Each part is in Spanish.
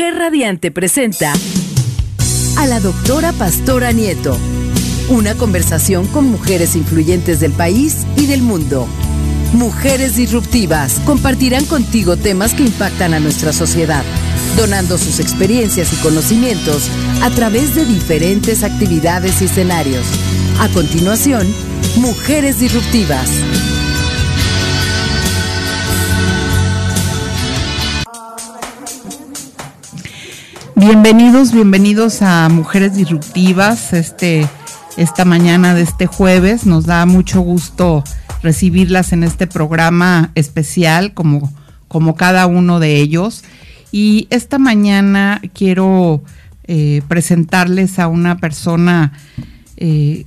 Mujer Radiante presenta a la doctora Pastora Nieto. Una conversación con mujeres influyentes del país y del mundo. Mujeres disruptivas compartirán contigo temas que impactan a nuestra sociedad, donando sus experiencias y conocimientos a través de diferentes actividades y escenarios. A continuación, Mujeres disruptivas. Bienvenidos, bienvenidos a Mujeres Disruptivas. Este, esta mañana de este jueves nos da mucho gusto recibirlas en este programa especial, como, como cada uno de ellos. Y esta mañana quiero eh, presentarles a una persona eh,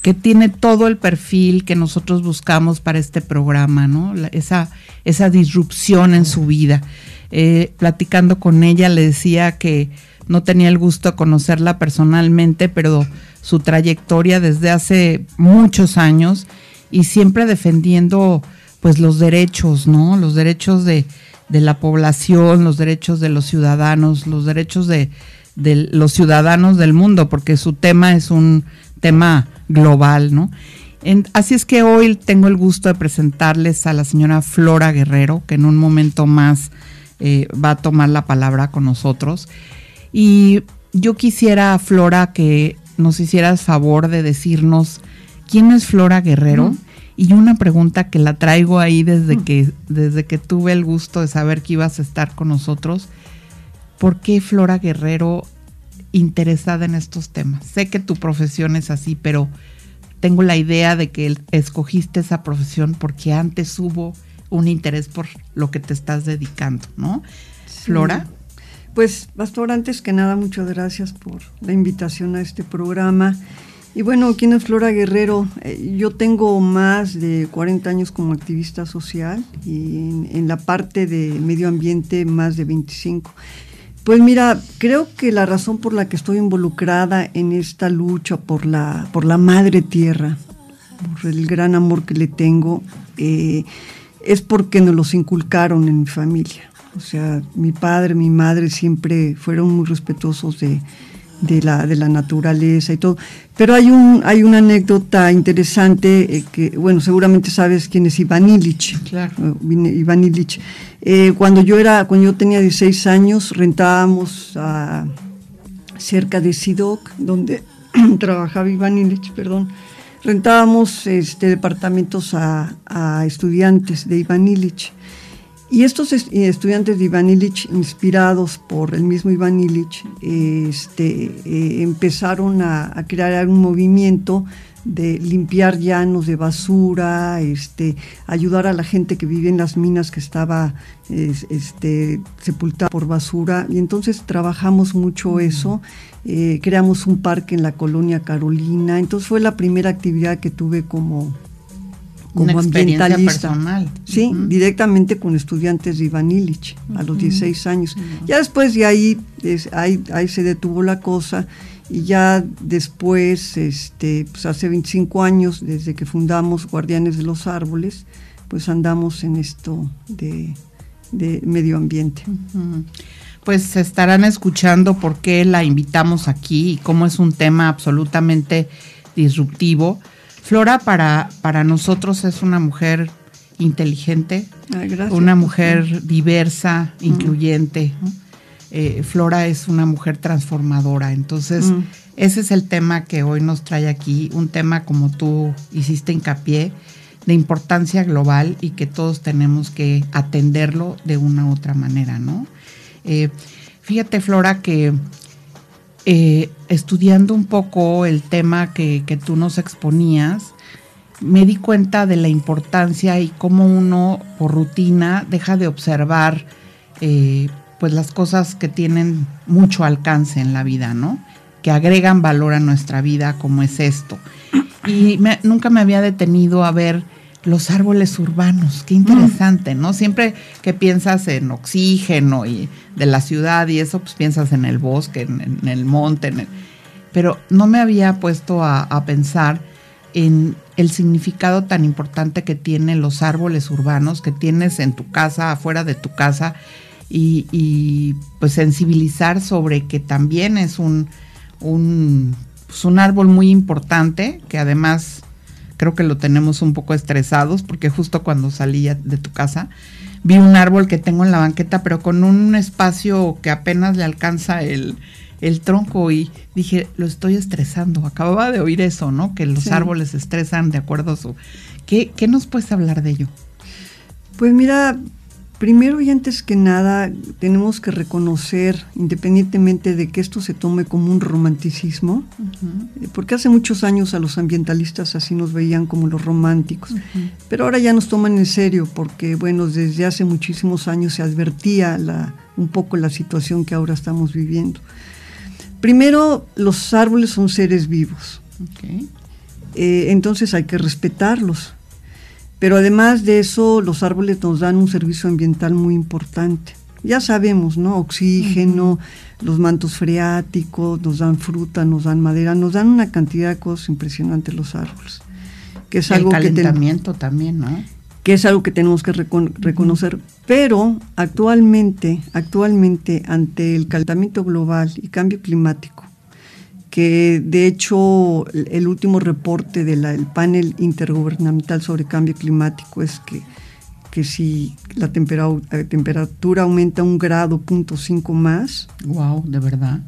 que tiene todo el perfil que nosotros buscamos para este programa, ¿no? esa, esa disrupción en su vida. Eh, platicando con ella le decía que no tenía el gusto de conocerla personalmente, pero su trayectoria desde hace muchos años y siempre defendiendo pues los derechos, ¿no? Los derechos de, la población, los derechos de los ciudadanos, los derechos de, de, los ciudadanos del mundo, porque su tema es un tema global, ¿no? así es que hoy tengo el gusto de presentarles a la señora Flora Guerrero, que en un momento más eh, va a tomar la palabra con nosotros. Y yo quisiera, Flora, que nos hicieras favor de decirnos quién es Flora Guerrero. Y una pregunta que la traigo ahí desde, que, desde que tuve el gusto de saber que ibas a estar con nosotros. ¿Por qué Flora Guerrero interesada en estos temas? Sé que tu profesión es así, pero tengo la idea de que escogiste esa profesión porque antes hubo un interés por lo que te estás dedicando, ¿no? Flora. Pues, Pastor, antes que nada, muchas gracias por la invitación a este programa. Y bueno, ¿quién es Flora Guerrero? Eh, yo tengo más de 40 años como activista social y en, la parte de medio ambiente más de 25. Pues mira, creo que la razón por la que estoy involucrada en esta lucha por la, por la madre tierra, por el gran amor que le tengo, eh, es porque nos los inculcaron en mi familia. O sea, mi padre, mi madre siempre fueron muy respetuosos de, la, de la naturaleza y todo. Pero hay, un, hay una anécdota interesante eh, que, bueno, seguramente sabes quién es Iván Illich. Claro. Eh, Iván Illich. Eh, cuando yo era, cuando yo tenía 16 años, rentábamos a, cerca de Sidoc, donde trabajaba Iván Illich, perdón rentábamos este, departamentos a, estudiantes de Iván Illich. Y estos estudiantes de Iván Illich, inspirados por el mismo Iván Illich, este, eh, empezaron a, crear un movimiento de limpiar llanos de basura, este, ayudar a la gente que vive en las minas que estaba este, sepultada por basura. Y entonces trabajamos mucho eso. Eh, creamos un parque en la colonia Carolina, entonces fue la primera actividad que tuve como, como ambientalista. Personal. Sí, directamente con estudiantes de Iván Illich a los 16 años. Ya después de ahí, ahí, ahí se detuvo la cosa y ya después, este, pues hace 25 años, desde que fundamos Guardianes de los Árboles, pues andamos en esto de, medio ambiente pues estarán escuchando por qué la invitamos aquí y cómo es un tema absolutamente disruptivo. Flora para, para nosotros es una mujer inteligente, una mujer diversa, incluyente. Eh, Flora es una mujer transformadora. Entonces, mm. ese es el tema que hoy nos trae aquí, un tema como tú hiciste hincapié, de importancia global y que todos tenemos que atenderlo de una u otra manera, ¿no? Eh, fíjate, Flora, que eh, estudiando un poco el tema que, tú nos exponías, me di cuenta de la importancia y cómo uno por rutina deja de observar eh, pues las cosas que tienen mucho alcance en la vida, ¿no? Que agregan valor a nuestra vida, como es esto. Y nunca me había detenido a ver los árboles urbanos, qué interesante, ¿no? Siempre que piensas en oxígeno y de la ciudad y eso, pues piensas en el bosque, en, el monte, pero no me había puesto a, pensar en el significado tan importante que tienen los árboles urbanos que tienes en tu casa, afuera de tu casa, y, pues sensibilizar sobre que también es un, un, pues, un árbol muy importante, que además creo que lo tenemos un poco estresados, porque justo cuando salí de tu casa, vi un árbol que tengo en la banqueta, pero con un espacio que apenas le alcanza el, el tronco y dije, lo estoy estresando. Acababa de oír eso, ¿no? Que los árboles estresan de acuerdo a su... ¿Qué, ¿Qué nos puedes hablar de ello? Pues mira, Primero y antes que nada, tenemos que reconocer, independientemente de que esto se tome como un romanticismo, eh, porque hace muchos años a los ambientalistas así nos veían como los románticos, pero ahora ya nos toman en serio, porque bueno, desde hace muchísimos años se advertía la, un poco la situación que ahora estamos viviendo. Primero, los árboles son seres vivos, eh, entonces hay que respetarlos pero además de eso, los árboles nos dan un servicio ambiental muy importante. Ya sabemos, ¿no? Oxígeno, los mantos freáticos, nos dan fruta, nos dan madera, nos dan una cantidad de cosas impresionantes los árboles. Que es algo calentamiento que también, ¿no? Que es algo que tenemos que reconocer. Pero actualmente, actualmente, ante el calentamiento global y cambio climático, que de hecho el último reporte del panel intergubernamental sobre cambio climático es que, que si la temperatura, aumenta un grado punto cinco más. Wow, de verdad.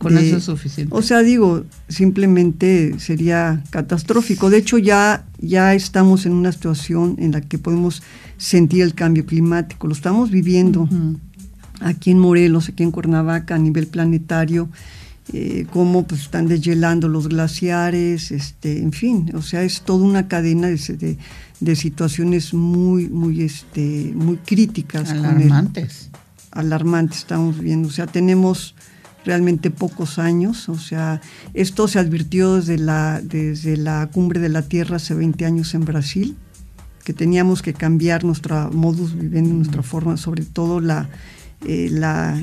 Con eso es suficiente. O sea, digo, simplemente sería catastrófico. De hecho, ya, ya estamos en una situación en la que podemos sentir el cambio climático. Lo estamos viviendo aquí en Morelos, aquí en Cuernavaca, a nivel planetario eh, cómo pues, están deshielando los glaciares, este, en fin, o sea, es toda una cadena de, de, situaciones muy, muy, este, muy críticas. Alarmantes. alarmantes estamos viendo, o sea, tenemos realmente pocos años, o sea, esto se advirtió desde la, desde la cumbre de la Tierra hace 20 años en Brasil, que teníamos que cambiar nuestra modus vivendi, nuestra forma, sobre todo la eh,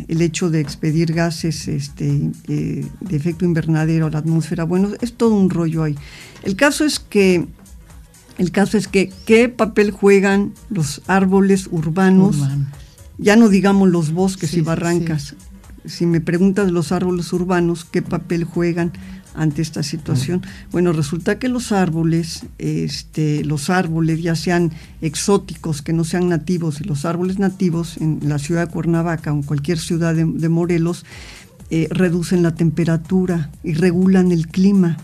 el hecho de expedir gases este, eh, de efecto invernadero a la atmósfera. Bueno, es todo un rollo ahí. El caso es que, el caso es que, ¿qué papel juegan los árboles urbanos? Ya no digamos los bosques y barrancas. Si me preguntas los árboles urbanos, ¿qué papel juegan? Ante esta situación. Bueno, resulta que los árboles, este, los árboles ya sean exóticos, que no sean nativos, y los árboles nativos en la ciudad de Cuernavaca o en cualquier ciudad de, Morelos, eh, reducen la temperatura y regulan el clima.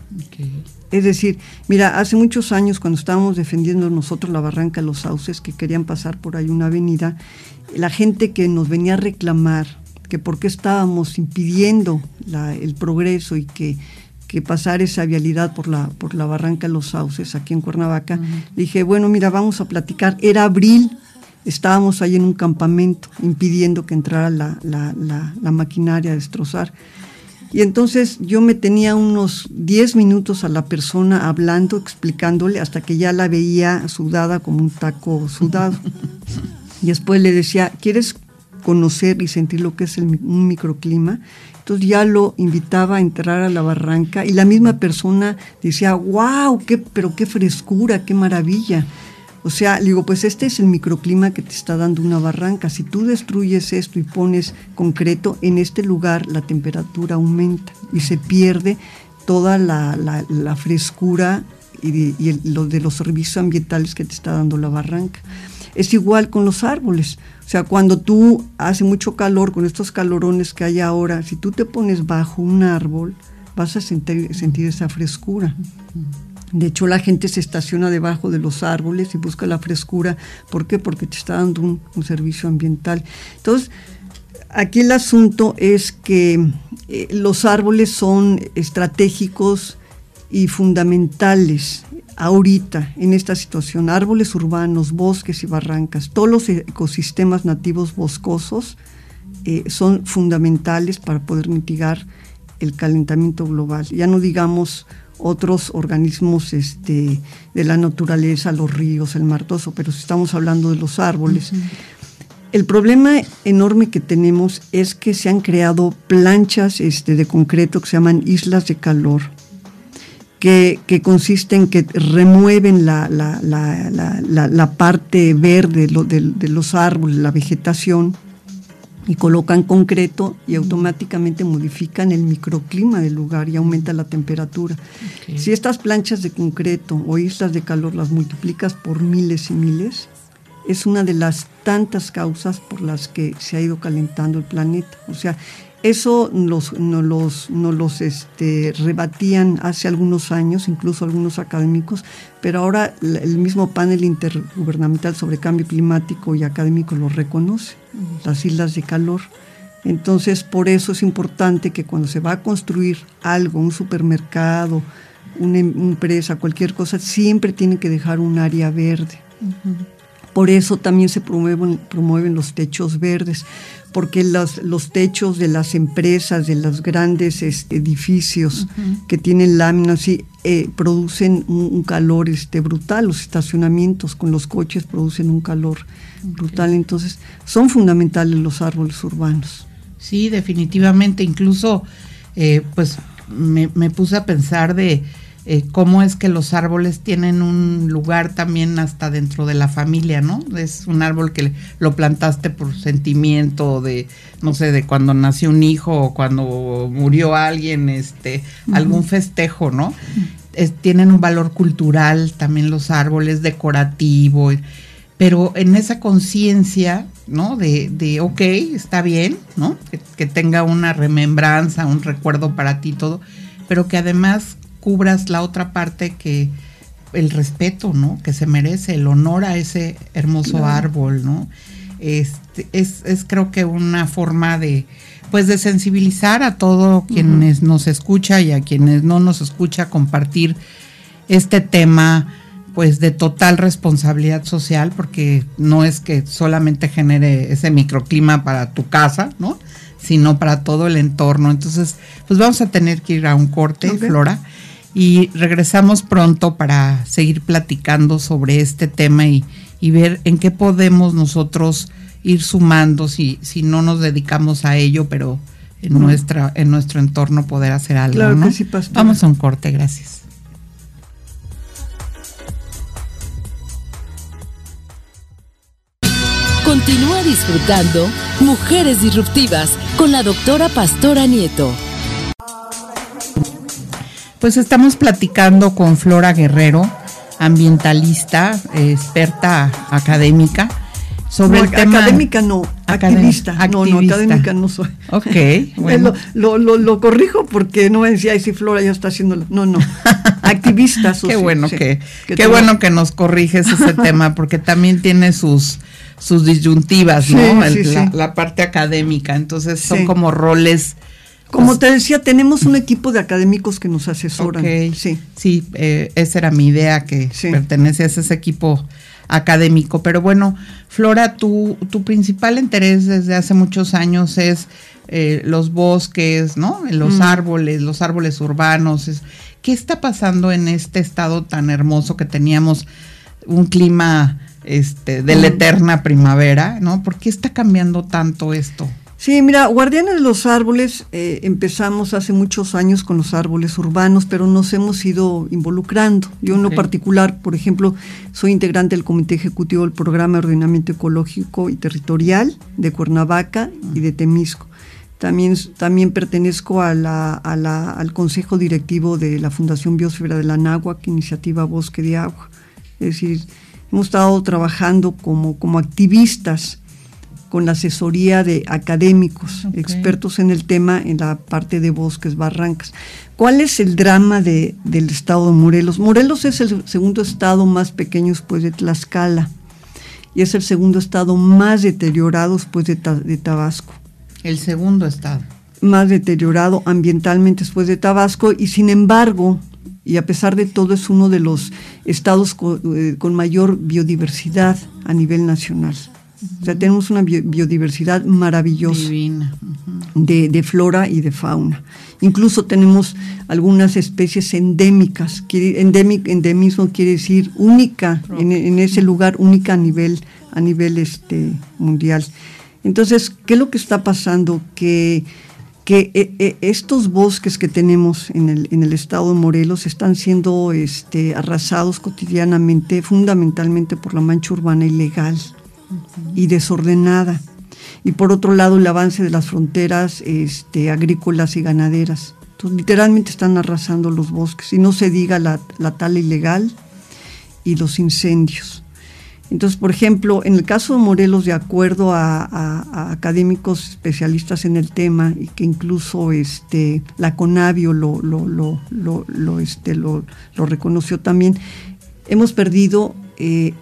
Es decir, mira, hace muchos años cuando estábamos defendiendo nosotros la barranca de los sauces, que querían pasar por ahí una avenida, la gente que nos venía a reclamar que por qué estábamos impidiendo el progreso y que que pasar esa vialidad por la, por la barranca de los sauces aquí en Cuernavaca. Dije, bueno, mira, vamos a platicar. Era abril, estábamos ahí en un campamento impidiendo que entrara la, la, maquinaria a destrozar. Y entonces yo me tenía unos 10 minutos a la persona hablando, explicándole, hasta que ya la veía sudada como un taco sudado. y después le decía, ¿quieres conocer y sentir lo que es el, un microclima? Entonces ya lo invitaba a entrar a la barranca y la misma persona decía, wow, qué, pero qué frescura, qué maravilla. O sea, digo, pues este es el microclima que te está dando una barranca. Si tú destruyes esto y pones concreto, en este lugar la temperatura aumenta y se pierde toda la, frescura y, de los servicios ambientales que te está dando la barranca. Es igual con los árboles. O sea, cuando tú hace mucho calor, con estos calorones que hay ahora, si tú te pones bajo un árbol, vas a sentir, esa frescura. De hecho, la gente se estaciona debajo de los árboles y busca la frescura. ¿Por qué? Porque te está dando un, servicio ambiental. Entonces, aquí el asunto es que eh, los árboles son estratégicos y fundamentales ahorita en esta situación, árboles urbanos, bosques y barrancas, todos los ecosistemas nativos boscosos eh, son fundamentales para poder mitigar el calentamiento global. Ya no digamos otros organismos este, de la naturaleza, los ríos, el martoso, pero si estamos hablando de los árboles. El problema enorme que tenemos es que se han creado planchas este, de concreto que se llaman islas de calor que, consiste en que remueven la, la, parte verde de, los árboles, la vegetación, y colocan concreto y automáticamente modifican el microclima del lugar y aumenta la temperatura. Si estas planchas de concreto o islas de calor las multiplicas por miles y miles, es una de las tantas causas por las que se ha ido calentando el planeta. O sea, eso nos, los, los este, rebatían hace algunos años, incluso algunos académicos, pero ahora el mismo panel intergubernamental sobre cambio climático y académico lo reconoce, las islas de calor. Entonces, por eso es importante que cuando se va a construir algo, un supermercado, una empresa, cualquier cosa, siempre tiene que dejar un área verde. Por eso también se promueven, promueven los techos verdes, porque los, los techos de las empresas, de los grandes este, edificios que tienen láminas, sí, eh, producen un, calor este, brutal. Los estacionamientos con los coches producen un calor brutal. Entonces, son fundamentales los árboles urbanos. Sí, definitivamente. Incluso, eh, pues, me, me puse a pensar de eh, cómo es que los árboles tienen un lugar también hasta dentro de la familia, ¿no? Es un árbol que lo plantaste por sentimiento de, no sé, de cuando nació un hijo o cuando murió alguien, este, algún festejo, ¿no? tienen un valor cultural también los árboles, decorativo, pero en esa conciencia, ¿no? De, de, ok, está bien, ¿no? Que, que tenga una remembranza, un recuerdo para ti, todo, pero que además cubras la otra parte que el respeto, ¿no? Que se merece, el honor a ese hermoso árbol, ¿no? Este, es, es, creo que una forma de, pues de sensibilizar a todos quienes nos escucha y a quienes no nos escucha compartir este tema pues de total responsabilidad social porque no es que solamente genere ese microclima para tu casa, ¿no? sino para todo el entorno. Entonces, pues vamos a tener que ir a un corte, Flora y regresamos pronto para seguir platicando sobre este tema y, ver en qué podemos nosotros ir sumando si, si no nos dedicamos a ello, pero en, nuestra, en nuestro entorno poder hacer algo. Claro ¿no? que sí, Vamos a un corte, gracias. Continúa disfrutando Mujeres Disruptivas con la doctora Pastora Nieto. Pues estamos platicando con Flora Guerrero, ambientalista, experta académica, sobre el tema. Académica no, activista. No, no, académica no soy. Ok, bueno. lo, lo, lo, corrijo porque no decía, ay, si Flora ya está haciendo. No, no, activista Qué bueno que, qué bueno que nos corriges ese tema porque también tiene sus sus disyuntivas, ¿no? la, la, parte académica, entonces son como roles como te decía, tenemos un equipo de académicos que nos asesoran. Sí, sí eh, esa era mi idea, que perteneces a ese equipo académico. Pero bueno, Flora, tu, tu principal interés desde hace muchos años es eh, los bosques, ¿no? Los mm. árboles, los árboles urbanos. ¿Qué está pasando en este estado tan hermoso que teníamos un clima este, de la mm. eterna primavera, ¿no? ¿Por qué está cambiando tanto esto? Sí, mira, Guardianes de los Árboles, eh, empezamos hace muchos años con los árboles urbanos, pero nos hemos ido involucrando. Yo en lo particular, por ejemplo, soy integrante del Comité Ejecutivo del Programa de Ordenamiento Ecológico y Territorial de Cuernavaca y de Temisco. También, también pertenezco a la, al Consejo Directivo de la Fundación Biosfera de la Náhuac, Iniciativa Bosque de Agua. Es decir, hemos estado trabajando como, como activistas con la asesoría de académicos, expertos en el tema en la parte de bosques, barrancas. ¿Cuál es el drama de, del estado de Morelos? Morelos es el segundo estado más pequeño después de Tlaxcala y es el segundo estado más deteriorado después de, de Tabasco. El segundo estado. Más deteriorado ambientalmente después de Tabasco y sin embargo, y a pesar de todo es uno de los estados con eh, mayor biodiversidad a nivel nacional. O sea, tenemos una biodiversidad maravillosa de, flora y de fauna. Incluso tenemos algunas especies endémicas. endemismo quiere decir única en, ese lugar, única a nivel, a nivel este, mundial. Entonces, ¿qué es lo que está pasando? Que, que eh, eh, estos bosques que tenemos en el, en el estado de Morelos están siendo este, arrasados cotidianamente, fundamentalmente por la mancha urbana ilegal y desordenada. y por otro lado el avance de las fronteras este, agrícolas y ganaderas. Entonces, literalmente están arrasando los bosques y no se diga la, la tala ilegal y los incendios. Entonces, por ejemplo, en el caso de Morelos, de acuerdo a, académicos especialistas en el tema, y que incluso este, la Conavio lo, lo, lo, este, lo, reconoció también, hemos perdido, eh,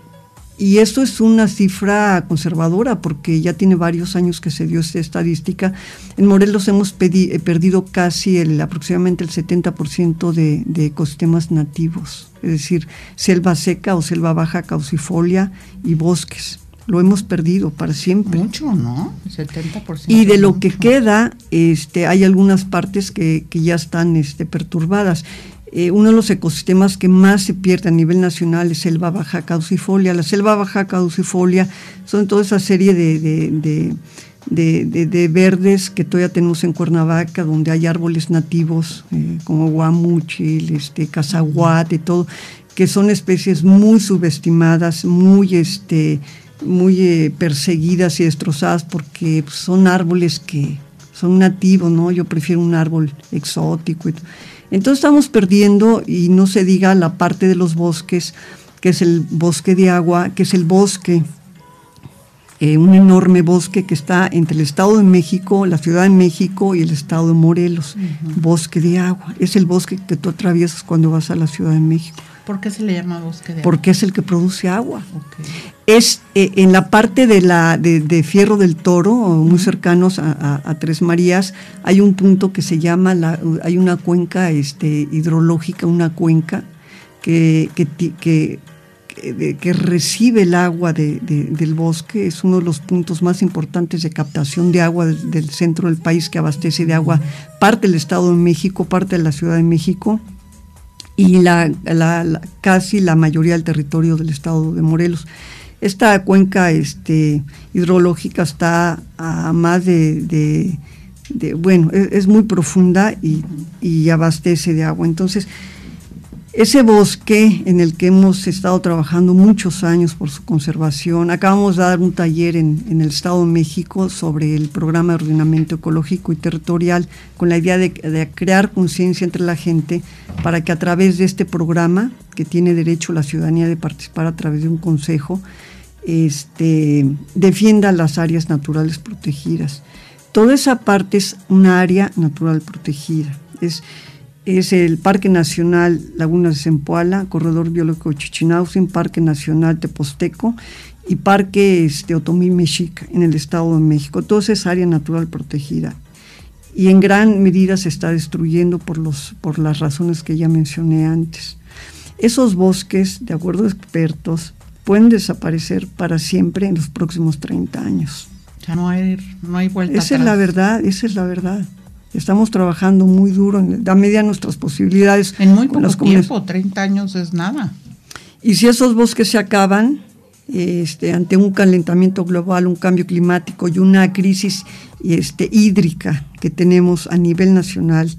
y esto es una cifra conservadora, porque ya tiene varios años que se dio esta estadística, en Morelos hemos eh, perdido casi el, aproximadamente el 70% de, de ecosistemas nativos es decir, selva seca o selva baja caucifolia y bosques. Lo hemos perdido para siempre. Mucho, ¿no? 70%. Y de lo que queda, este, hay algunas partes que, ya están este, perturbadas. Eh, uno de los ecosistemas que más se pierde a nivel nacional es selva baja caucifolia. La selva baja caucifolia son toda esa serie de de, verdes que todavía tenemos en Cuernavaca, donde hay árboles nativos eh, como guamuchil, este, cazaguate, todo, que son especies muy subestimadas, muy, este, muy eh, perseguidas y destrozadas porque pues, son árboles que son nativos, ¿no? Yo prefiero un árbol exótico. Entonces estamos perdiendo, y no se diga la parte de los bosques, que es el bosque de agua, que es el bosque eh, un enorme bosque que está entre el Estado de México, la Ciudad de México y el Estado de Morelos, bosque de agua. Es el bosque que tú atraviesas cuando vas a la Ciudad de México. ¿Por qué se le llama bosque de agua? Porque es el que produce agua. Es eh, en la parte de, la, de, Fierro del Toro, muy cercanos a, Tres Marías, hay un punto que se llama, la, hay una cuenca este, hidrológica, una cuenca que, que, que que recibe el agua del bosque, es uno de los puntos más importantes de captación de agua del, centro del país que abastece de agua parte del Estado de México, parte de la Ciudad de México y la, casi la mayoría del territorio del Estado de Morelos. Esta cuenca este, hidrológica está a más de, bueno, es, muy profunda y, y abastece de agua. Entonces, ese bosque en el que hemos estado trabajando muchos años por su conservación, acabamos de dar un taller en, el Estado de México sobre el programa de ordenamiento ecológico y territorial con la idea de, crear conciencia entre la gente para que a través de este programa, que tiene derecho la ciudadanía de participar a través de un consejo, este, defienda las áreas naturales protegidas. Toda esa parte es una área natural protegida. Es el Parque Nacional Lagunas de Zempoala, Corredor Biológico Chichinautzin, Parque Nacional Teposteco y Parque este, Otomí Mexica en el Estado de México. Todo es área natural protegida y en gran medida se está destruyendo por, los, por las razones que ya mencioné antes. Esos bosques, de acuerdo a expertos, pueden desaparecer para siempre en los próximos 30 años. Ya no hay, no hay vuelta. Esa es la verdad, esa es la verdad. Estamos trabajando muy duro, en, a medida de nuestras posibilidades. En muy poco tiempo, 30 años es nada. Y si esos bosques se acaban, este, ante un calentamiento global, un cambio climático y una crisis este, hídrica que tenemos a nivel nacional,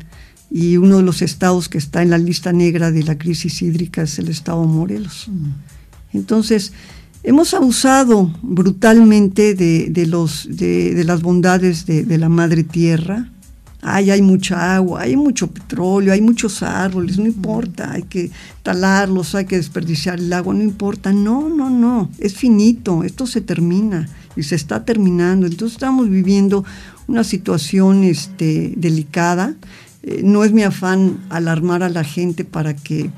y uno de los estados que está en la lista negra de la crisis hídrica es el estado Morelos. Mm. Entonces, hemos abusado brutalmente de, los, de, las bondades de la madre tierra, Ay, hay mucha agua, hay mucho petróleo, hay muchos árboles, no importa, hay que talarlos, hay que desperdiciar el agua, no importa. No, no, no, es finito, esto se termina y se está terminando. Entonces estamos viviendo una situación este, delicada. Eh, no es mi afán alarmar a la gente para que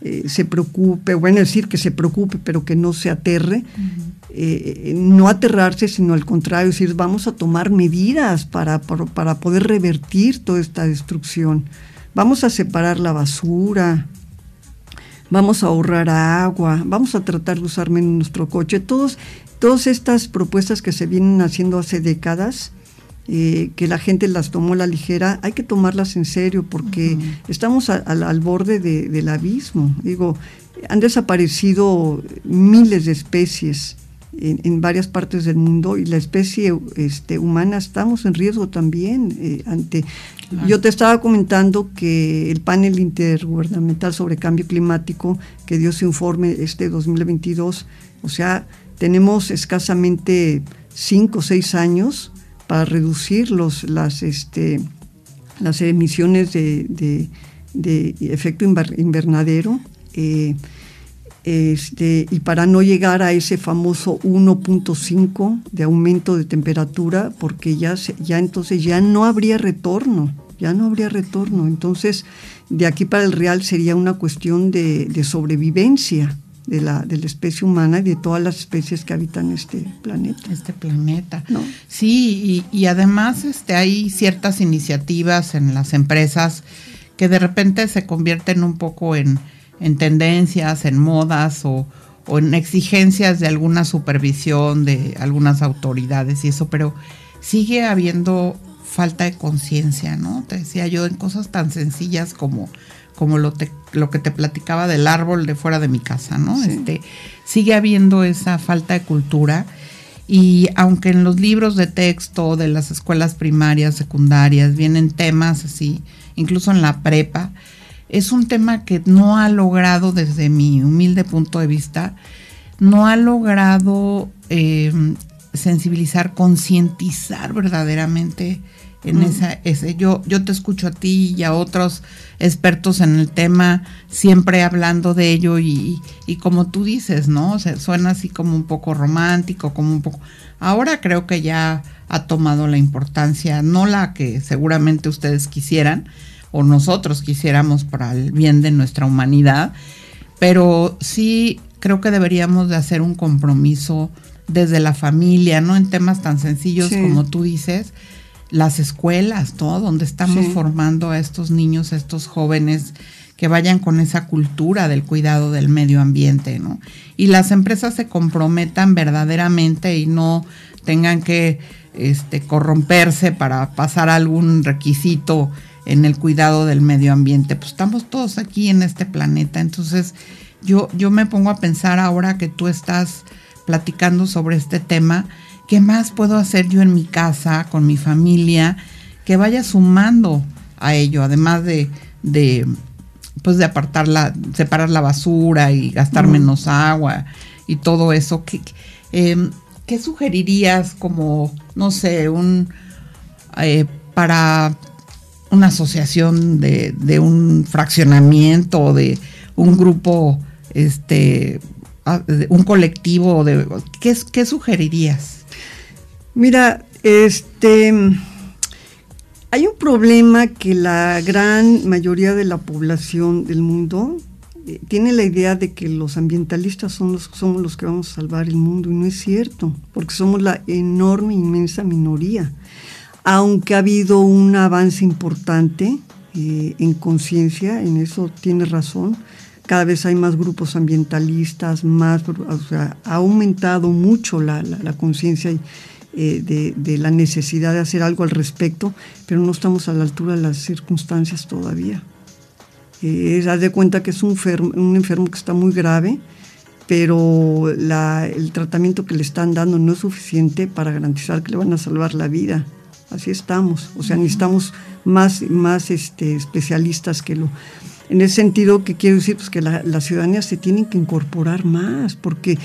eh, se preocupe, bueno, decir que se preocupe, pero que no se aterre. Eh, no aterrarse, sino al contrario, decir, vamos a tomar medidas para, para, poder revertir toda esta destrucción. Vamos a separar la basura, vamos a ahorrar agua, vamos a tratar de usar menos nuestro coche. Todos, todas estas propuestas que se vienen haciendo hace décadas, eh, que la gente las tomó a la ligera, hay que tomarlas en serio porque estamos al borde del abismo. Digo, han desaparecido miles de especies en, varias partes del mundo y la especie este, humana estamos en riesgo también. Eh, ante Yo te estaba comentando que el panel intergubernamental sobre cambio climático que dio su informe este 2022, o sea, tenemos escasamente cinco o seis años para reducir los, las, este, las emisiones de, efecto invernadero. Eh, este, y para no llegar a ese famoso 1.5 de aumento de temperatura, porque ya, ya entonces ya no habría retorno, ya no habría retorno. Entonces, de aquí para el real sería una cuestión de, sobrevivencia de la, de la, especie humana y de todas las especies que habitan este planeta. Este planeta. Sí, y, y, además este, hay ciertas iniciativas en las empresas que de repente se convierten un poco en en tendencias, en modas o, en exigencias de alguna supervisión de algunas autoridades y eso, pero sigue habiendo falta de conciencia, ¿no? Te decía yo en cosas tan sencillas como, como lo, lo que te platicaba del árbol de fuera de mi casa, ¿no? Este, sigue habiendo esa falta de cultura y aunque en los libros de texto de las escuelas primarias, secundarias, vienen temas así, incluso en la prepa, es un tema que no ha logrado, desde mi humilde punto de vista, no ha logrado eh, sensibilizar, concientizar verdaderamente en esa ese yo yo te escucho a ti y a otros expertos en el tema siempre hablando de ello y, y como tú dices no o suena así como un poco romántico como un poco ahora creo que ya ha tomado la importancia no la que seguramente ustedes quisieran o nosotros quisiéramos para el bien de nuestra humanidad, pero sí creo que deberíamos de hacer un compromiso desde la familia, ¿no? En temas tan sencillos como tú dices, las escuelas, todo, donde estamos formando a estos niños, a estos jóvenes que vayan con esa cultura del cuidado del medio ambiente, ¿no? Y las empresas se comprometan verdaderamente y no tengan que este, corromperse para pasar algún requisito en el cuidado del medio ambiente. Pues estamos todos aquí en este planeta. Entonces, yo, yo me pongo a pensar ahora que tú estás platicando sobre este tema, ¿qué más puedo hacer yo en mi casa, con mi familia, que vaya sumando a ello, además de, de pues de apartar la, separar la basura y gastar menos agua y todo eso? ¿Qué, em, ¿qué sugerirías como, no sé, un eh, para una asociación de, de un fraccionamiento de un grupo, este, un colectivo, de, ¿qué, ¿qué sugerirías? Mira, este, hay un problema que la gran mayoría de la población del mundo eh, tiene la idea de que los ambientalistas son los, somos los que vamos a salvar el mundo y no es cierto, porque somos la enorme, inmensa minoría. Aunque ha habido un avance importante eh, en conciencia, en eso tiene razón, cada vez hay más grupos ambientalistas, más, o sea, ha aumentado mucho la, conciencia eh, de, la necesidad de hacer algo al respecto, pero no estamos a la altura de las circunstancias todavía. Eh, haz de cuenta que es un, un enfermo que está muy grave, pero el tratamiento que le están dando no es suficiente para garantizar que le van a salvar la vida así estamos. O sea, necesitamos más, más este, especialistas que lo... En ese sentido, que quiero decir? Pues que la, la, ciudadanía se tiene que incorporar más, porque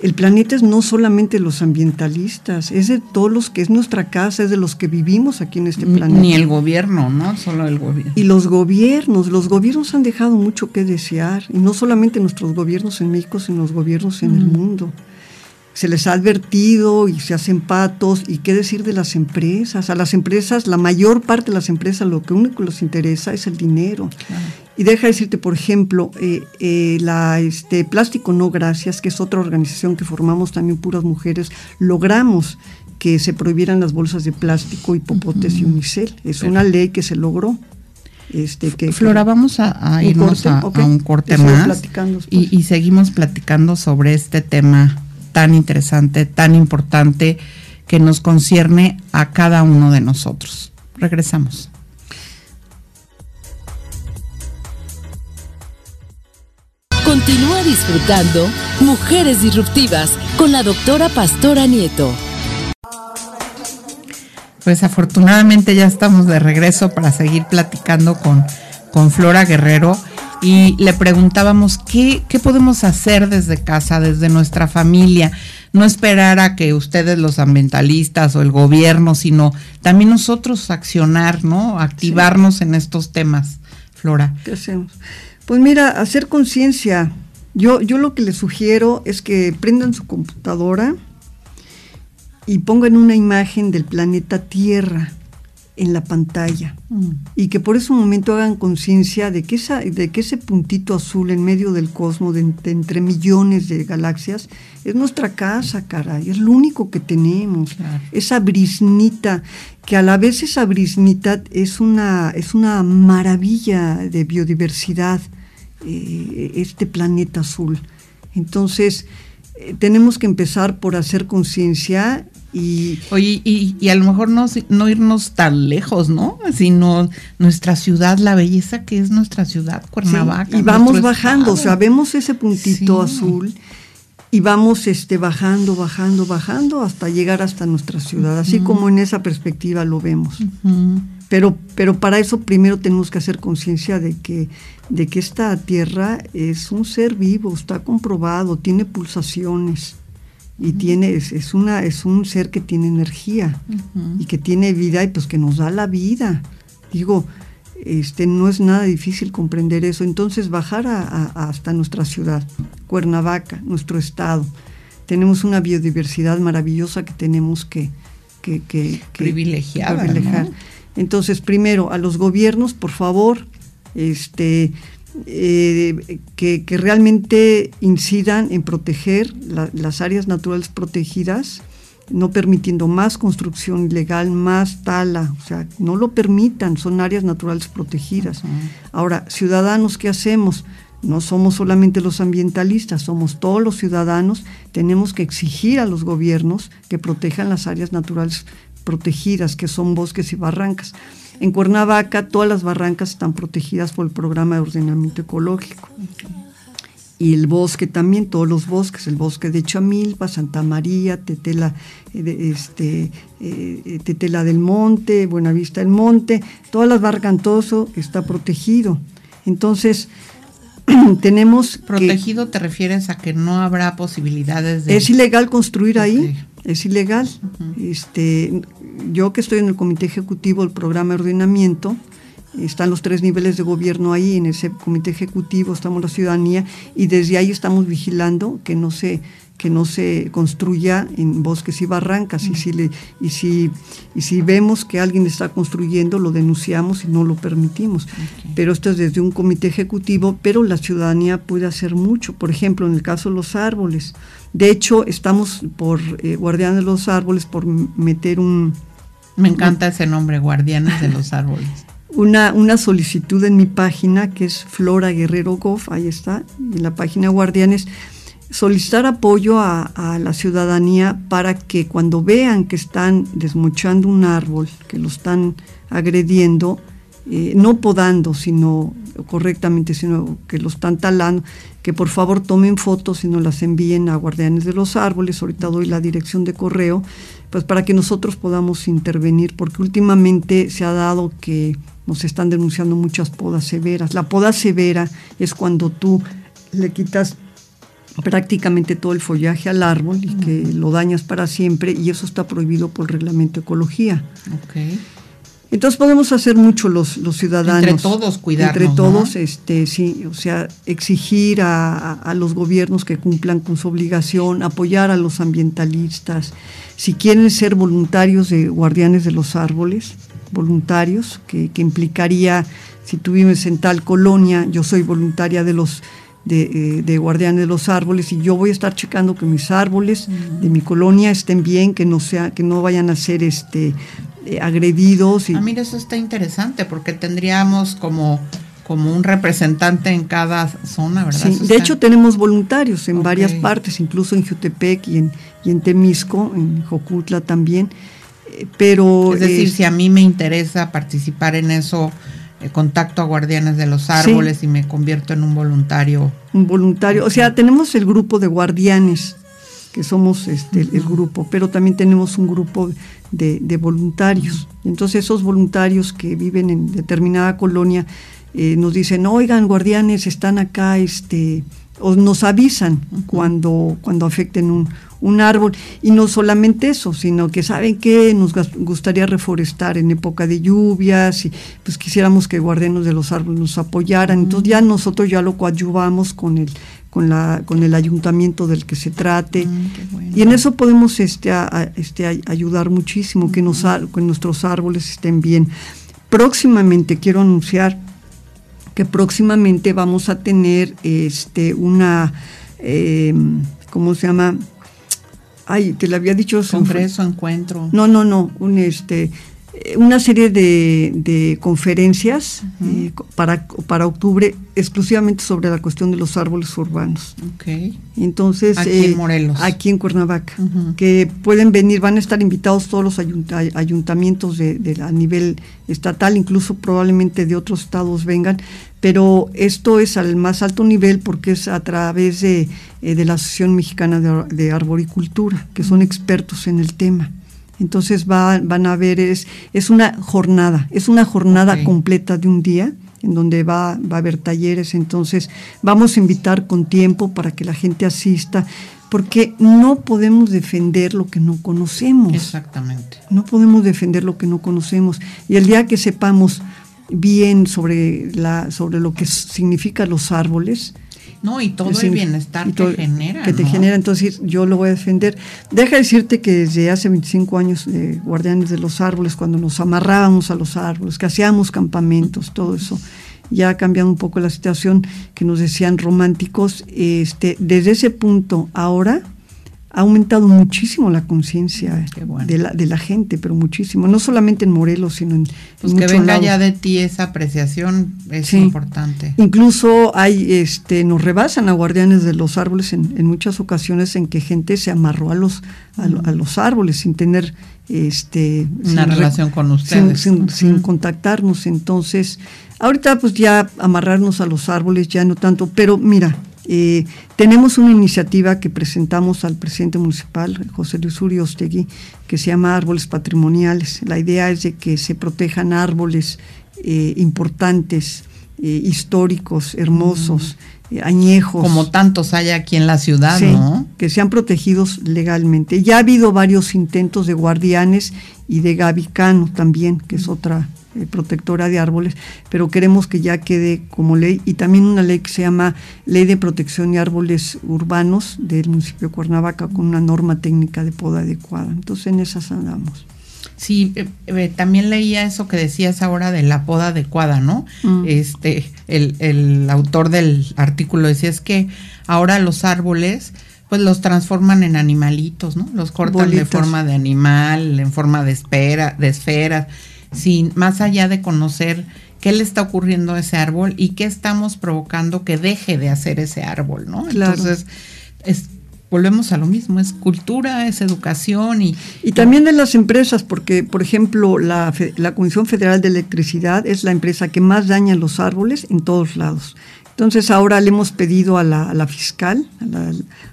el planeta es no solamente los ambientalistas, es de todos los que es nuestra casa, es de los que vivimos aquí en este planeta. Ni el gobierno, ¿no? Solo el gobierno. Y los gobiernos, los gobiernos han dejado mucho que desear, y no solamente nuestros gobiernos en México, sino los gobiernos en el mundo se les ha advertido y se hacen patos. ¿Y qué decir de las empresas? A las empresas, la mayor parte de las empresas, lo que único les interesa es el dinero. Y deja decirte, por ejemplo, eh, eh, la este, Plástico No Gracias, que es otra organización que formamos también puras mujeres, logramos que se prohibieran las bolsas de plástico y popotes y unicel. Es una ley que se logró. Este, que, Flora, vamos a, irnos a, un corte más y, y seguimos platicando sobre este tema tan interesante, tan importante, que nos concierne a cada uno de nosotros. Regresamos. Continúa disfrutando Mujeres Disruptivas con la doctora Pastora Nieto. Pues afortunadamente ya estamos de regreso para seguir platicando con, con Flora Guerrero y le preguntábamos qué, qué podemos hacer desde casa, desde nuestra familia. No esperar a que ustedes los ambientalistas o el gobierno, sino también nosotros accionar, ¿no? Activarnos en estos temas, Flora. ¿Qué hacemos? Pues mira, hacer conciencia. Yo, yo lo que les sugiero es que prendan su computadora y pongan una imagen del planeta Tierra en la pantalla mm. y que por ese momento hagan conciencia de, que de que ese puntito azul en medio del cosmos, de, entre millones de galaxias, es nuestra casa, caray, es lo único que tenemos. Esa brisnita, que a la vez esa brisnita es una, es una maravilla de biodiversidad, eh, este planeta azul. Entonces, eh, tenemos que empezar por hacer conciencia y, Oye, y, a lo mejor no, no irnos tan lejos, ¿no? Sino nuestra ciudad, la belleza que es nuestra ciudad, Cuernavaca. y vamos bajando, o sea, vemos ese puntito azul y vamos este, bajando, bajando, bajando hasta llegar hasta nuestra ciudad, así como en esa perspectiva lo vemos. pero, pero para eso primero tenemos que hacer conciencia de que, de que esta tierra es un ser vivo, está comprobado, tiene pulsaciones y tiene es, una es un ser que tiene energía y que tiene vida y pues que nos da la vida. Digo este no es nada difícil comprender eso. Entonces bajar hasta nuestra ciudad Cuernavaca nuestro estado. Tenemos una biodiversidad maravillosa que tenemos que que, que, privilegiar. Entonces primero a los gobiernos por favor este eh, que, realmente incidan en proteger las áreas naturales protegidas, no permitiendo más construcción ilegal, más tala, o sea, no lo permitan, son áreas naturales protegidas. Ahora, ciudadanos, ¿qué hacemos? No somos solamente los ambientalistas, somos todos los ciudadanos, tenemos que exigir a los gobiernos que protejan las áreas naturales protegidas, que son bosques y barrancas. En Cuernavaca todas las barrancas están protegidas por el programa de ordenamiento ecológico. Y el bosque también, todos los bosques, el bosque de Chamilpa, Santa María, Tetela, eh, este, eh, Tetela del Monte, Buenavista del Monte, todas las Barcantoso está protegido. Entonces, tenemos... Protegido te refieres a que no habrá posibilidades de... Es ilegal construir ahí, es ilegal. este, yo que estoy en el comité ejecutivo del programa de ordenamiento, están los tres niveles de gobierno ahí, en ese comité ejecutivo estamos la ciudadanía y desde ahí estamos vigilando que no se que no se construya en bosques y barrancas. Y si le, y si y si vemos que alguien está construyendo lo denunciamos y no lo permitimos. Pero esto es desde un comité ejecutivo pero la ciudadanía puede hacer mucho. Por ejemplo en el caso de los árboles. De hecho estamos por eh, guardián de los árboles por meter un me encanta ese nombre, Guardianes de los Árboles. Una, una solicitud en mi página que es Flora Guerrero Goff, ahí está, en la página Guardianes, solicitar apoyo a, la ciudadanía para que cuando vean que están desmochando un árbol, que lo están agrediendo, eh, no podando, sino correctamente, sino que lo están talando, que por favor tomen fotos y nos las envíen a Guardianes de los Árboles, ahorita doy la dirección de correo, pues para que nosotros podamos intervenir, porque últimamente se ha dado que nos están denunciando muchas podas severas. La poda severa es cuando tú le quitas prácticamente todo el follaje al árbol y que lo dañas para siempre y eso está prohibido por el reglamento de ecología. Entonces podemos hacer mucho los, los ciudadanos. Entre todos cuidar. Entre todos, este, sí, o sea, exigir a, a, los gobiernos que cumplan con su obligación, apoyar a los ambientalistas. Si quieren ser voluntarios de guardianes de los árboles, voluntarios, que, que implicaría, si tú vives en tal colonia, yo soy voluntaria de los de, eh, de, guardianes de los árboles y yo voy a estar checando que mis árboles de mi colonia estén bien, que no sea, que no vayan a ser este eh, agredidos. Y... Ah, mira, eso está interesante porque tendríamos como como un representante en cada zona, ¿verdad? Sí, de hecho tenemos voluntarios en varias partes, incluso en Jutepec y en, y en Temisco, en Jocutla también, pero... Es decir, si a mí me interesa participar en eso, contacto a guardianes de los árboles y me convierto en un voluntario. Un voluntario, o sea, tenemos el grupo de guardianes, que somos este, el grupo, pero también tenemos un grupo de, voluntarios. Entonces esos voluntarios que viven en determinada colonia eh, nos dicen, oigan, guardianes, están acá, este, o nos avisan cuando, cuando afecten un, un árbol. Y no solamente eso, sino que saben que nos gustaría reforestar en época de lluvias y pues quisiéramos que guardianes de los árboles nos apoyaran. Entonces ya nosotros ya lo coadyuvamos con el, con, la, con el ayuntamiento del que se trate. Y en eso podemos este, este, ayudar muchísimo, que, nos, que nuestros árboles estén bien. Próximamente quiero anunciar que próximamente vamos a tener este, una, eh, ¿cómo se llama? Ay, te lo había dicho. Congreso, encuentro. No, no, no, un este, eh, una serie de, conferencias eh, para, para octubre exclusivamente sobre la cuestión de los árboles urbanos. Okay. Entonces, aquí en Morelos. Aquí en Cuernavaca, que pueden venir, van a estar invitados todos los ayuntamientos de, a nivel estatal, incluso probablemente de otros estados vengan, pero esto es al más alto nivel porque es a través de, eh, de la Asociación Mexicana de, Arboricultura, que son expertos en el tema. Entonces van a ver, es, es una jornada, es una jornada completa de un día en donde va, va a haber talleres, entonces vamos a invitar con tiempo para que la gente asista, porque no podemos defender lo que no conocemos. Exactamente. No podemos defender lo que no conocemos. Y el día que sepamos bien sobre, la, sobre lo que significan los árboles. No, y todo el bienestar que genera. Que te genera, entonces yo lo voy a defender. Deja decirte que desde hace 25 años, eh, guardianes de los árboles, cuando nos amarrábamos a los árboles, que hacíamos campamentos, todo eso, ya ha cambiado un poco la situación que nos decían románticos. Este, desde ese punto, ahora ha aumentado muchísimo la conciencia de, la, de la gente, pero muchísimo, no solamente en Morelos, sino en, pues que venga ya de ti esa apreciación es importante. Incluso hay, este, nos rebasan a guardianes de los árboles en, en muchas ocasiones en que gente se amarró a los, a, los árboles sin tener este una relación con ustedes, sin, contactarnos. Entonces, ahorita pues ya amarrarnos a los árboles ya no tanto, pero mira, eh, tenemos una iniciativa que presentamos al presidente municipal, José Luis Uriostegui, que se llama Árboles Patrimoniales. La idea es de que se protejan árboles eh, importantes, eh, históricos, hermosos, añejos. Como tantos hay aquí en la ciudad, ¿no? Que sean protegidos legalmente. Ya ha habido varios intentos de guardianes y de gavicano también, que es otra eh, protectora de árboles, pero queremos que ya quede como ley y también una ley que se llama Ley de Protección de Árboles Urbanos del municipio de Cuernavaca con una norma técnica de poda adecuada. Entonces en esas andamos. Sí, eh, eh, también leía eso que decías ahora de la poda adecuada, ¿no? Mm. Este, el, el autor del artículo decía es que ahora los árboles pues los transforman en animalitos, ¿no? Los cortan de forma de animal, en forma de espera, de esferas sin más allá de conocer qué le está ocurriendo a ese árbol y qué estamos provocando que deje de hacer ese árbol, ¿no? Entonces, volvemos a lo mismo, es cultura, es educación y... Y también de las empresas, porque, por ejemplo, la, la Comisión Federal de Electricidad es la empresa que más daña los árboles en todos lados. Entonces ahora le hemos pedido a la, fiscal,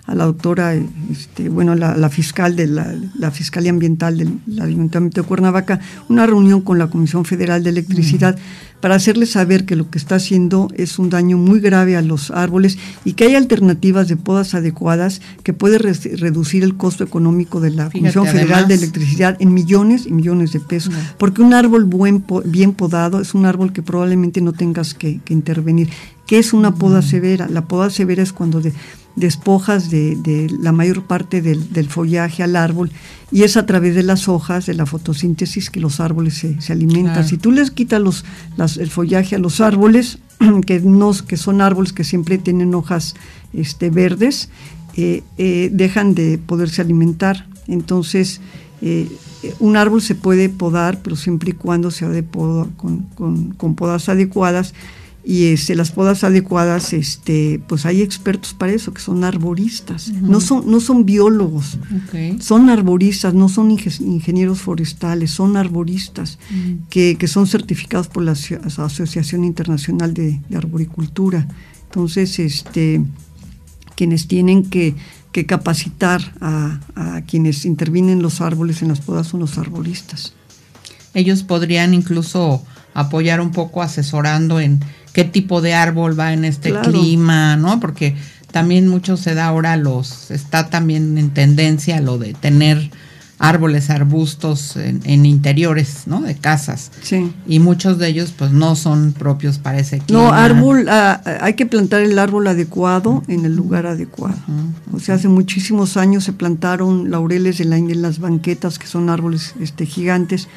a la, doctora, este, bueno, la, la, fiscal de la, Fiscalía Ambiental del, Ayuntamiento de Cuernavaca, una reunión con la Comisión Federal de Electricidad para hacerle saber que lo que está haciendo es un daño muy grave a los árboles y que hay alternativas de podas adecuadas que puede reducir el costo económico de la Comisión Federal de Electricidad en millones y millones de pesos. Porque un árbol buen, bien podado es un árbol que probablemente no tengas que intervenir ¿Qué es una poda severa? La poda severa es cuando despojas de, la mayor parte del, follaje al árbol y es a través de las hojas, de la fotosíntesis, que los árboles se, alimentan. Si tú les quitas los, el follaje a los árboles, que, no, que son árboles que siempre tienen hojas este, verdes, eh, eh, dejan de poderse alimentar. Entonces, eh, un árbol se puede podar, pero siempre y cuando sea de poda, con podas adecuadas y este, las podas adecuadas, este, pues hay expertos para eso, que son arboristas, no, son, no son biólogos, son arboristas, no son ingenieros forestales, son arboristas que, son certificados por la Asociación Internacional de, Arboricultura. Entonces, este, quienes tienen que, capacitar a, a quienes intervienen los árboles en las podas son los arboristas. Ellos podrían incluso apoyar un poco asesorando en qué tipo de árbol va en este clima, ¿no? Porque también mucho se da ahora los, está también en tendencia lo de tener árboles, arbustos en, interiores, ¿no? De casas. Sí. Y muchos de ellos, pues, no son propios para ese clima. No, árbol, ah, hay que plantar el árbol adecuado en el lugar adecuado. O sea, hace muchísimos años se plantaron laureles en, en las banquetas, que son árboles este, gigantes,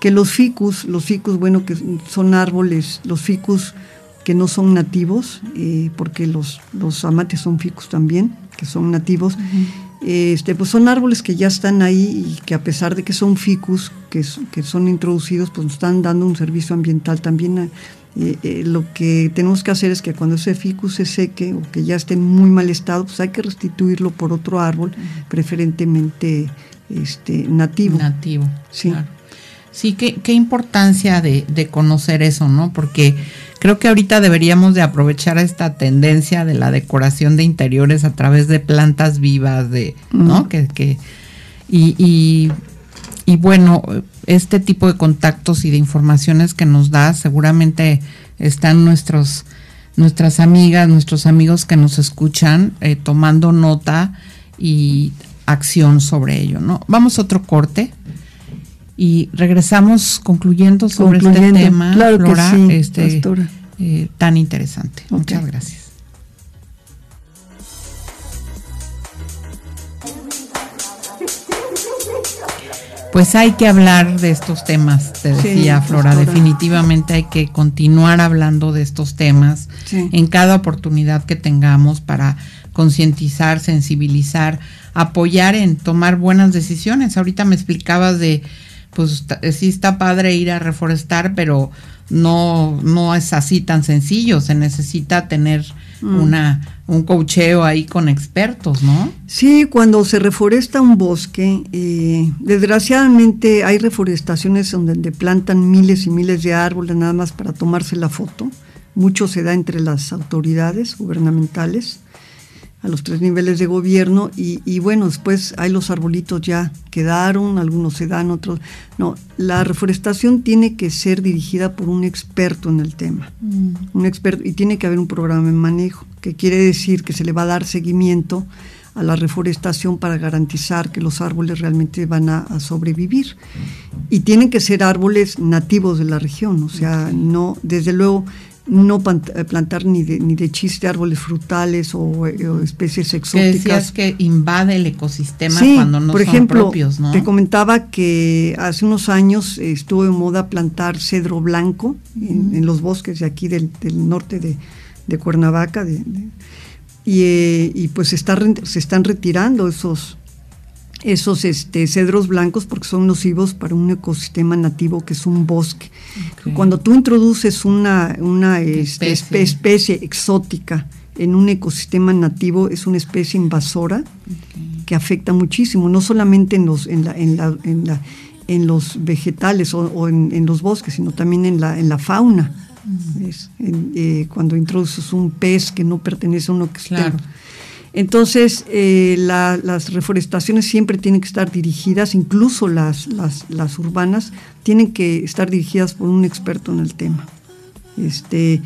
que los ficus, los ficus, bueno, que son árboles, los ficus que no son nativos, eh, porque los, los amates son ficus también, que son nativos, este, pues son árboles que ya están ahí y que a pesar de que son ficus, que, que son introducidos, pues nos están dando un servicio ambiental también. Eh, eh, lo que tenemos que hacer es que cuando ese ficus se seque o que ya esté en muy mal estado, pues hay que restituirlo por otro árbol, preferentemente este, nativo. Nativo. Sí. Sí, qué, qué importancia de, de, conocer eso, ¿no? Porque creo que ahorita deberíamos de aprovechar esta tendencia de la decoración de interiores a través de plantas vivas, de, ¿no? Que, que y, y, y, bueno, este tipo de contactos y de informaciones que nos da, seguramente están nuestros, nuestras amigas, nuestros amigos que nos escuchan eh, tomando nota y acción sobre ello, ¿no? Vamos a otro corte y regresamos concluyendo sobre este tema, Flora, este, eh, tan interesante. Muchas gracias. Pues hay que hablar de estos temas, te decía Flora, definitivamente hay que continuar hablando de estos temas en cada oportunidad que tengamos para concientizar, sensibilizar, apoyar en tomar buenas decisiones. Ahorita me explicabas de pues sí está padre ir a reforestar, pero no, no es así tan sencillo, se necesita tener mm. una, un cocheo ahí con expertos, ¿no? Sí, cuando se reforesta un bosque, eh, desgraciadamente hay reforestaciones donde plantan miles y miles de árboles nada más para tomarse la foto. Mucho se da entre las autoridades gubernamentales a los tres niveles de gobierno y, bueno, después hay los arbolitos ya quedaron, algunos se dan, otros no. La reforestación tiene que ser dirigida por un experto en el tema, mm. un experto y tiene que haber un programa de manejo, que quiere decir que se le va a dar seguimiento a la reforestación para garantizar que los árboles realmente van a, sobrevivir. Y tienen que ser árboles nativos de la región, o sea, no, desde luego, no eh, plantar ni de, ni de chiste árboles frutales o, eh, especies exóticas. Que decías que invade el ecosistema cuando no por son ejemplo, propios, ¿no? Te comentaba que hace unos años estuvo de moda plantar cedro blanco en, los bosques de aquí del, norte de, Cuernavaca. y, eh, y, pues está, se están retirando esos, esos este, cedros blancos porque son nocivos para un ecosistema nativo que es un bosque. Cuando tú introduces una, una este, especie. exótica en un ecosistema nativo, es una especie invasora que afecta muchísimo, no solamente en los, en la, en la, en la, en los vegetales o, en, los bosques, sino también en la, en la fauna. Eh, cuando introduces un pez que no pertenece a un ecosistema. Entonces, eh, las reforestaciones siempre tienen que estar dirigidas, incluso las, las, urbanas, tienen que estar dirigidas por un experto en el tema. Este,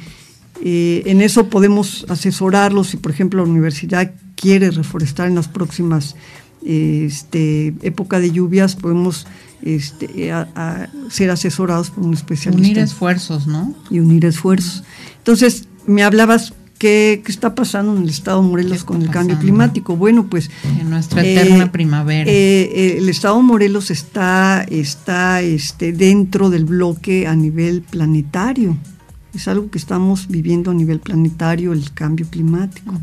eh, en eso podemos asesorarlos si, por ejemplo, la universidad quiere reforestar en las próximas este, época de lluvias, podemos este, ser asesorados por un especialista. Unir esfuerzos, ¿no? Y unir esfuerzos. Entonces, me hablabas ¿Qué, está pasando en el estado de Morelos con el cambio climático? Bueno, pues... En nuestra eterna eh, primavera. Eh, eh, el estado de Morelos está, está este, dentro del bloque a nivel planetario. Es algo que estamos viviendo a nivel planetario, el cambio climático.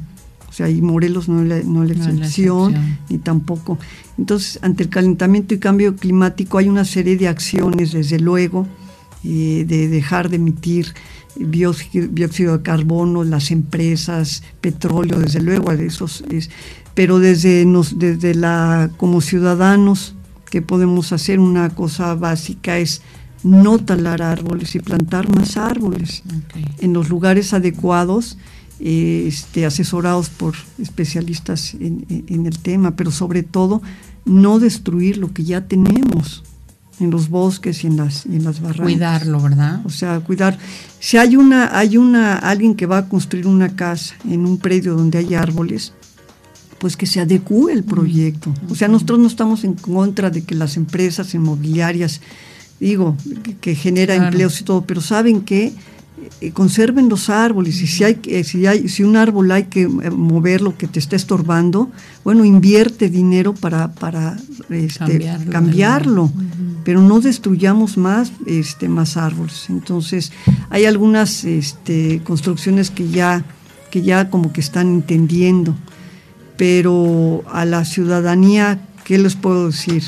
O sea, y Morelos no es la, no la excepción, ni tampoco. Entonces, ante el calentamiento y cambio climático hay una serie de acciones, desde luego, de dejar de emitir dióxido de carbono, las empresas, petróleo, desde luego, esos es, pero desde, nos, desde la, como ciudadanos, que podemos hacer? Una cosa básica es no talar árboles y plantar más árboles en los lugares adecuados, este, asesorados por especialistas en, en, el tema, pero sobre todo no destruir lo que ya tenemos. En los bosques y en las, y en las barrancas. Cuidarlo, ¿verdad? O sea, cuidar. Si hay una, hay una, alguien que va a construir una casa en un predio donde hay árboles, pues que se adecue el proyecto. O sea, nosotros no estamos en contra de que las empresas inmobiliarias, digo, que, que genera empleos y todo, pero saben que conserven los árboles y si hay si hay si un árbol hay que eh, moverlo que te está estorbando bueno invierte dinero para para este, cambiarlo, pero no destruyamos más este más árboles. Entonces hay algunas este, construcciones que ya que ya como que están entendiendo pero a la ciudadanía qué les puedo decir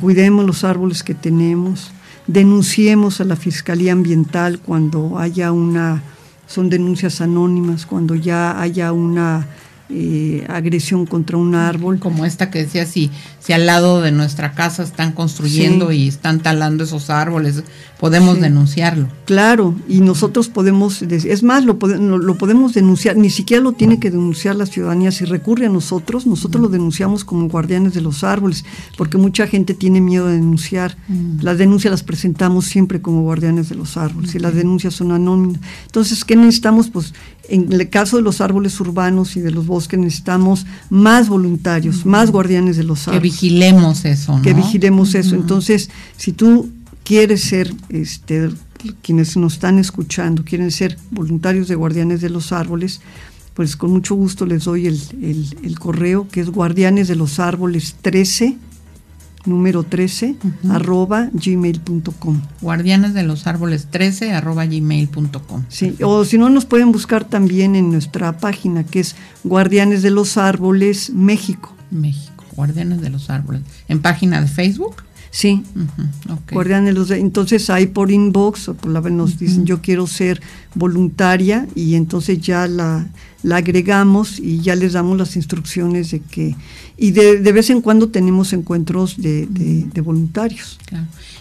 cuidemos los árboles que tenemos denunciemos a la Fiscalía Ambiental cuando haya una, son denuncias anónimas, cuando ya haya una eh, agresión contra un árbol. Como esta que decía, si, si al lado de nuestra casa están construyendo y están talando esos árboles, podemos denunciarlo. Claro, y nosotros podemos, es más, lo, lo, podemos denunciar, ni siquiera lo tiene que denunciar la ciudadanía, si recurre a nosotros, nosotros lo denunciamos como guardianes de los árboles, porque mucha gente tiene miedo de denunciar. Las denuncias las presentamos siempre como guardianes de los árboles, y las denuncias son anónimas. Entonces, ¿qué necesitamos? Pues en el caso de los árboles urbanos y de los bosques necesitamos más voluntarios, más guardianes de los árboles. Que vigilemos eso, ¿no? Que vigilemos eso. Entonces, si tú quieres ser, este, quienes nos están escuchando, quieren ser voluntarios de guardianes de los árboles, pues con mucho gusto les doy el, el correo que es guardianes de los árboles 13 número 13, arroba gmail.com. Guardianes de los árboles 13, arroba gmail.com. Sí, o si no, nos pueden buscar también en nuestra página, que es Guardianes de los Árboles México. México, Guardianes de los Árboles. ¿En página de Facebook? Sí, de los entonces hay por inbox o por la nos dicen yo quiero ser voluntaria y entonces ya la, la agregamos y ya les damos las instrucciones de que y de, de vez en cuando tenemos encuentros de, de, voluntarios.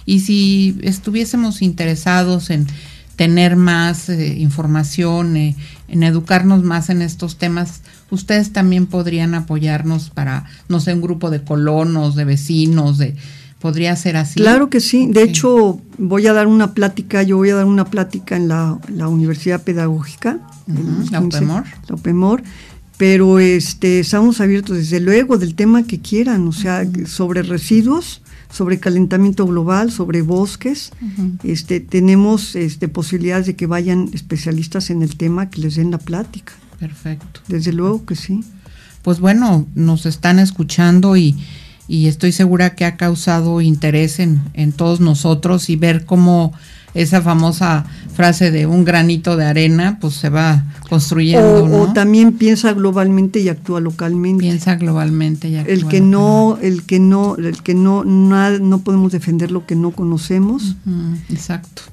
Y si estuviésemos interesados en tener más eh, información, eh, en educarnos más en estos temas, ustedes también podrían apoyarnos para, no sé, un grupo de colonos, de vecinos, de podría ser así. Claro que sí. De hecho, voy a dar una plática, yo voy a dar una plática en la, la Universidad Pedagógica. la UPEMOR. La UPEMOR pero este, estamos abiertos desde luego del tema que quieran, o sea, sobre residuos, sobre calentamiento global, sobre bosques, este, tenemos este, posibilidades de que vayan especialistas en el tema que les den la plática. Perfecto. Desde luego que sí. Pues bueno, nos están escuchando y, y estoy segura que ha causado interés en, en todos nosotros y ver cómo esa famosa frase de un granito de arena, pues se va construyendo. O, también piensa globalmente y actúa localmente. Piensa globalmente y actúa El que no, el que no, el que no, no, podemos defender lo que no conocemos. exacto.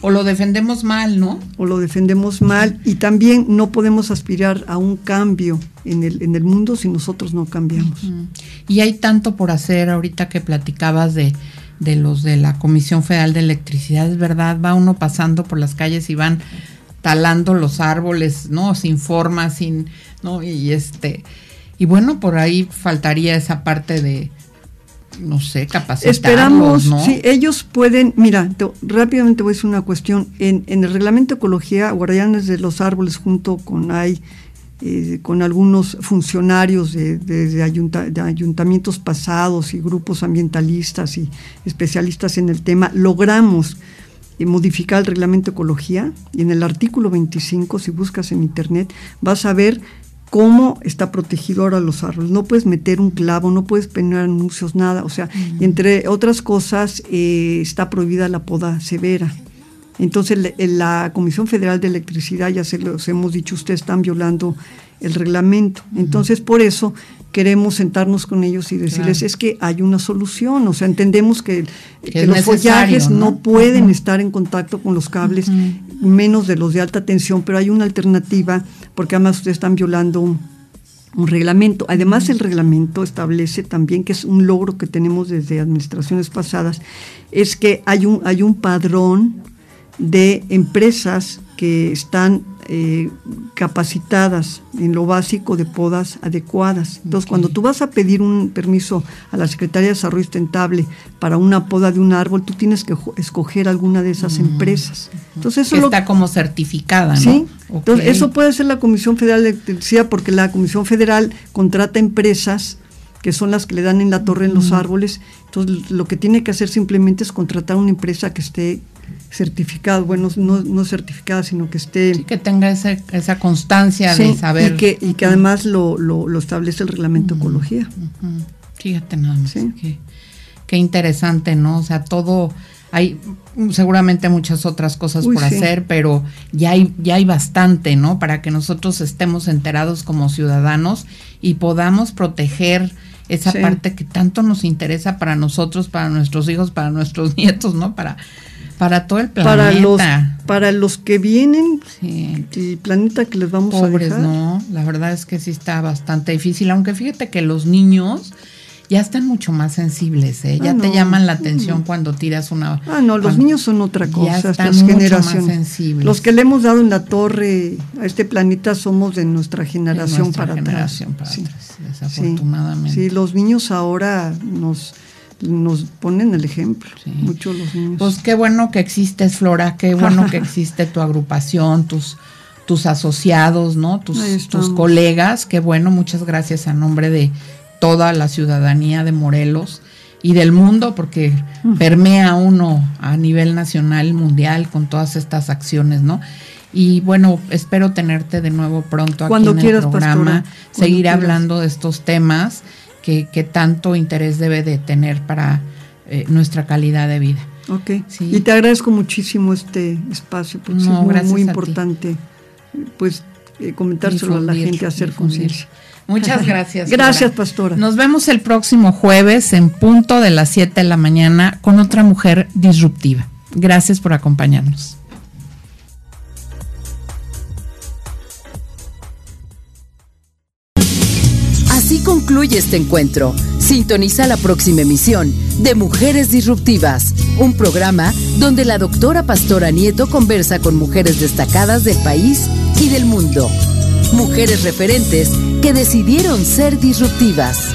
O lo defendemos mal, ¿no? O lo defendemos mal y también no podemos aspirar a un cambio en el, en el mundo si nosotros no cambiamos. Y hay tanto por hacer ahorita que platicabas de de los de la Comisión Federal de Electricidad, es verdad, va uno pasando por las calles y van talando los árboles, ¿no? Sin forma, sin, ¿no? Y este, y bueno, por ahí faltaría esa parte de, no sé, capacitarlos, Esperamos, ¿no? sí, ellos pueden, mira, rápidamente voy a decir una cuestión, en, en el reglamento ecología, guardianes de los árboles junto con hay eh, con algunos funcionarios de, ayuntamientos pasados y grupos ambientalistas y especialistas en el tema, logramos eh, modificar el reglamento ecología y en el artículo 25, si buscas en internet, vas a ver cómo está protegido ahora los árboles. No puedes meter un clavo, no puedes poner anuncios, nada. O sea, entre otras cosas, eh, está prohibida la poda severa. Entonces, la Comisión Federal de Electricidad, ya se los hemos dicho, ustedes están violando el reglamento. Entonces, por eso queremos sentarnos con ellos y decirles, es que hay una solución, o sea, entendemos que, los follajes ¿no? pueden estar en contacto con los cables, menos de los de alta tensión, pero hay una alternativa, porque además ustedes están violando un, un reglamento. Además, el reglamento establece también, que es un logro que tenemos desde administraciones pasadas, es que hay un, hay un padrón de empresas que están eh, capacitadas en lo básico de podas adecuadas. Entonces, cuando tú vas a pedir un permiso a la Secretaría de Desarrollo Sustentable para una poda de un árbol, tú tienes que escoger alguna de esas empresas. Entonces, eso está como certificada, ¿no? Sí. Entonces, eso puede ser la Comisión Federal de Electricidad porque la Comisión Federal contrata empresas que son las que le dan en la torre en los árboles. Entonces, lo que tiene que hacer simplemente es contratar una empresa que esté certificado, bueno, no, no certificada, sino que esté... que tenga esa constancia de saber... Y que, y que además lo, lo, establece el reglamento de ecología. Fíjate nada más. Qué, qué, interesante, ¿no? O sea, todo... Hay seguramente muchas otras cosas por hacer, pero ya hay, ya hay bastante, ¿no? Para que nosotros estemos enterados como ciudadanos y podamos proteger esa parte que tanto nos interesa para nosotros, para nuestros hijos, para nuestros nietos, ¿no? Para para todo el planeta. Para los, para los que vienen, sí. el planeta que les vamos a dejar. no, la verdad es que sí está bastante difícil, aunque fíjate que los niños ya están mucho más sensibles, ¿eh? ya ah, te llaman la atención cuando tiras una... Ah, no, los niños son otra cosa, ya están mucho Más sensibles. Los que le hemos dado en la torre a este planeta somos de nuestra generación para generación atrás. Para atrás, desafortunadamente. sí, los niños ahora nos nos ponen el ejemplo, muchos los niños. Pues qué bueno que existes, Flora, qué bueno que existe tu agrupación, tus, tus asociados, ¿no? Tus, tus colegas, qué bueno, muchas gracias a nombre de toda la ciudadanía de Morelos y del mundo, porque permea uno a nivel nacional, mundial, con todas estas acciones, ¿no? Y bueno, espero tenerte de nuevo pronto aquí en el programa, seguir hablando de estos temas que, tanto interés debe de tener para eh, nuestra calidad de vida. Ok, y te agradezco muchísimo este espacio, porque es muy, importante pues eh, comentárselo a la gente, hacer conciencia. Muchas gracias. gracias, pastora. Nos vemos el próximo jueves en punto de las 7 de la mañana con otra mujer disruptiva. Gracias por acompañarnos. Así concluye este encuentro. Sintoniza la próxima emisión de Mujeres Disruptivas, un programa donde la doctora Pastora Nieto conversa con mujeres destacadas del país y del mundo. Mujeres referentes que decidieron ser disruptivas.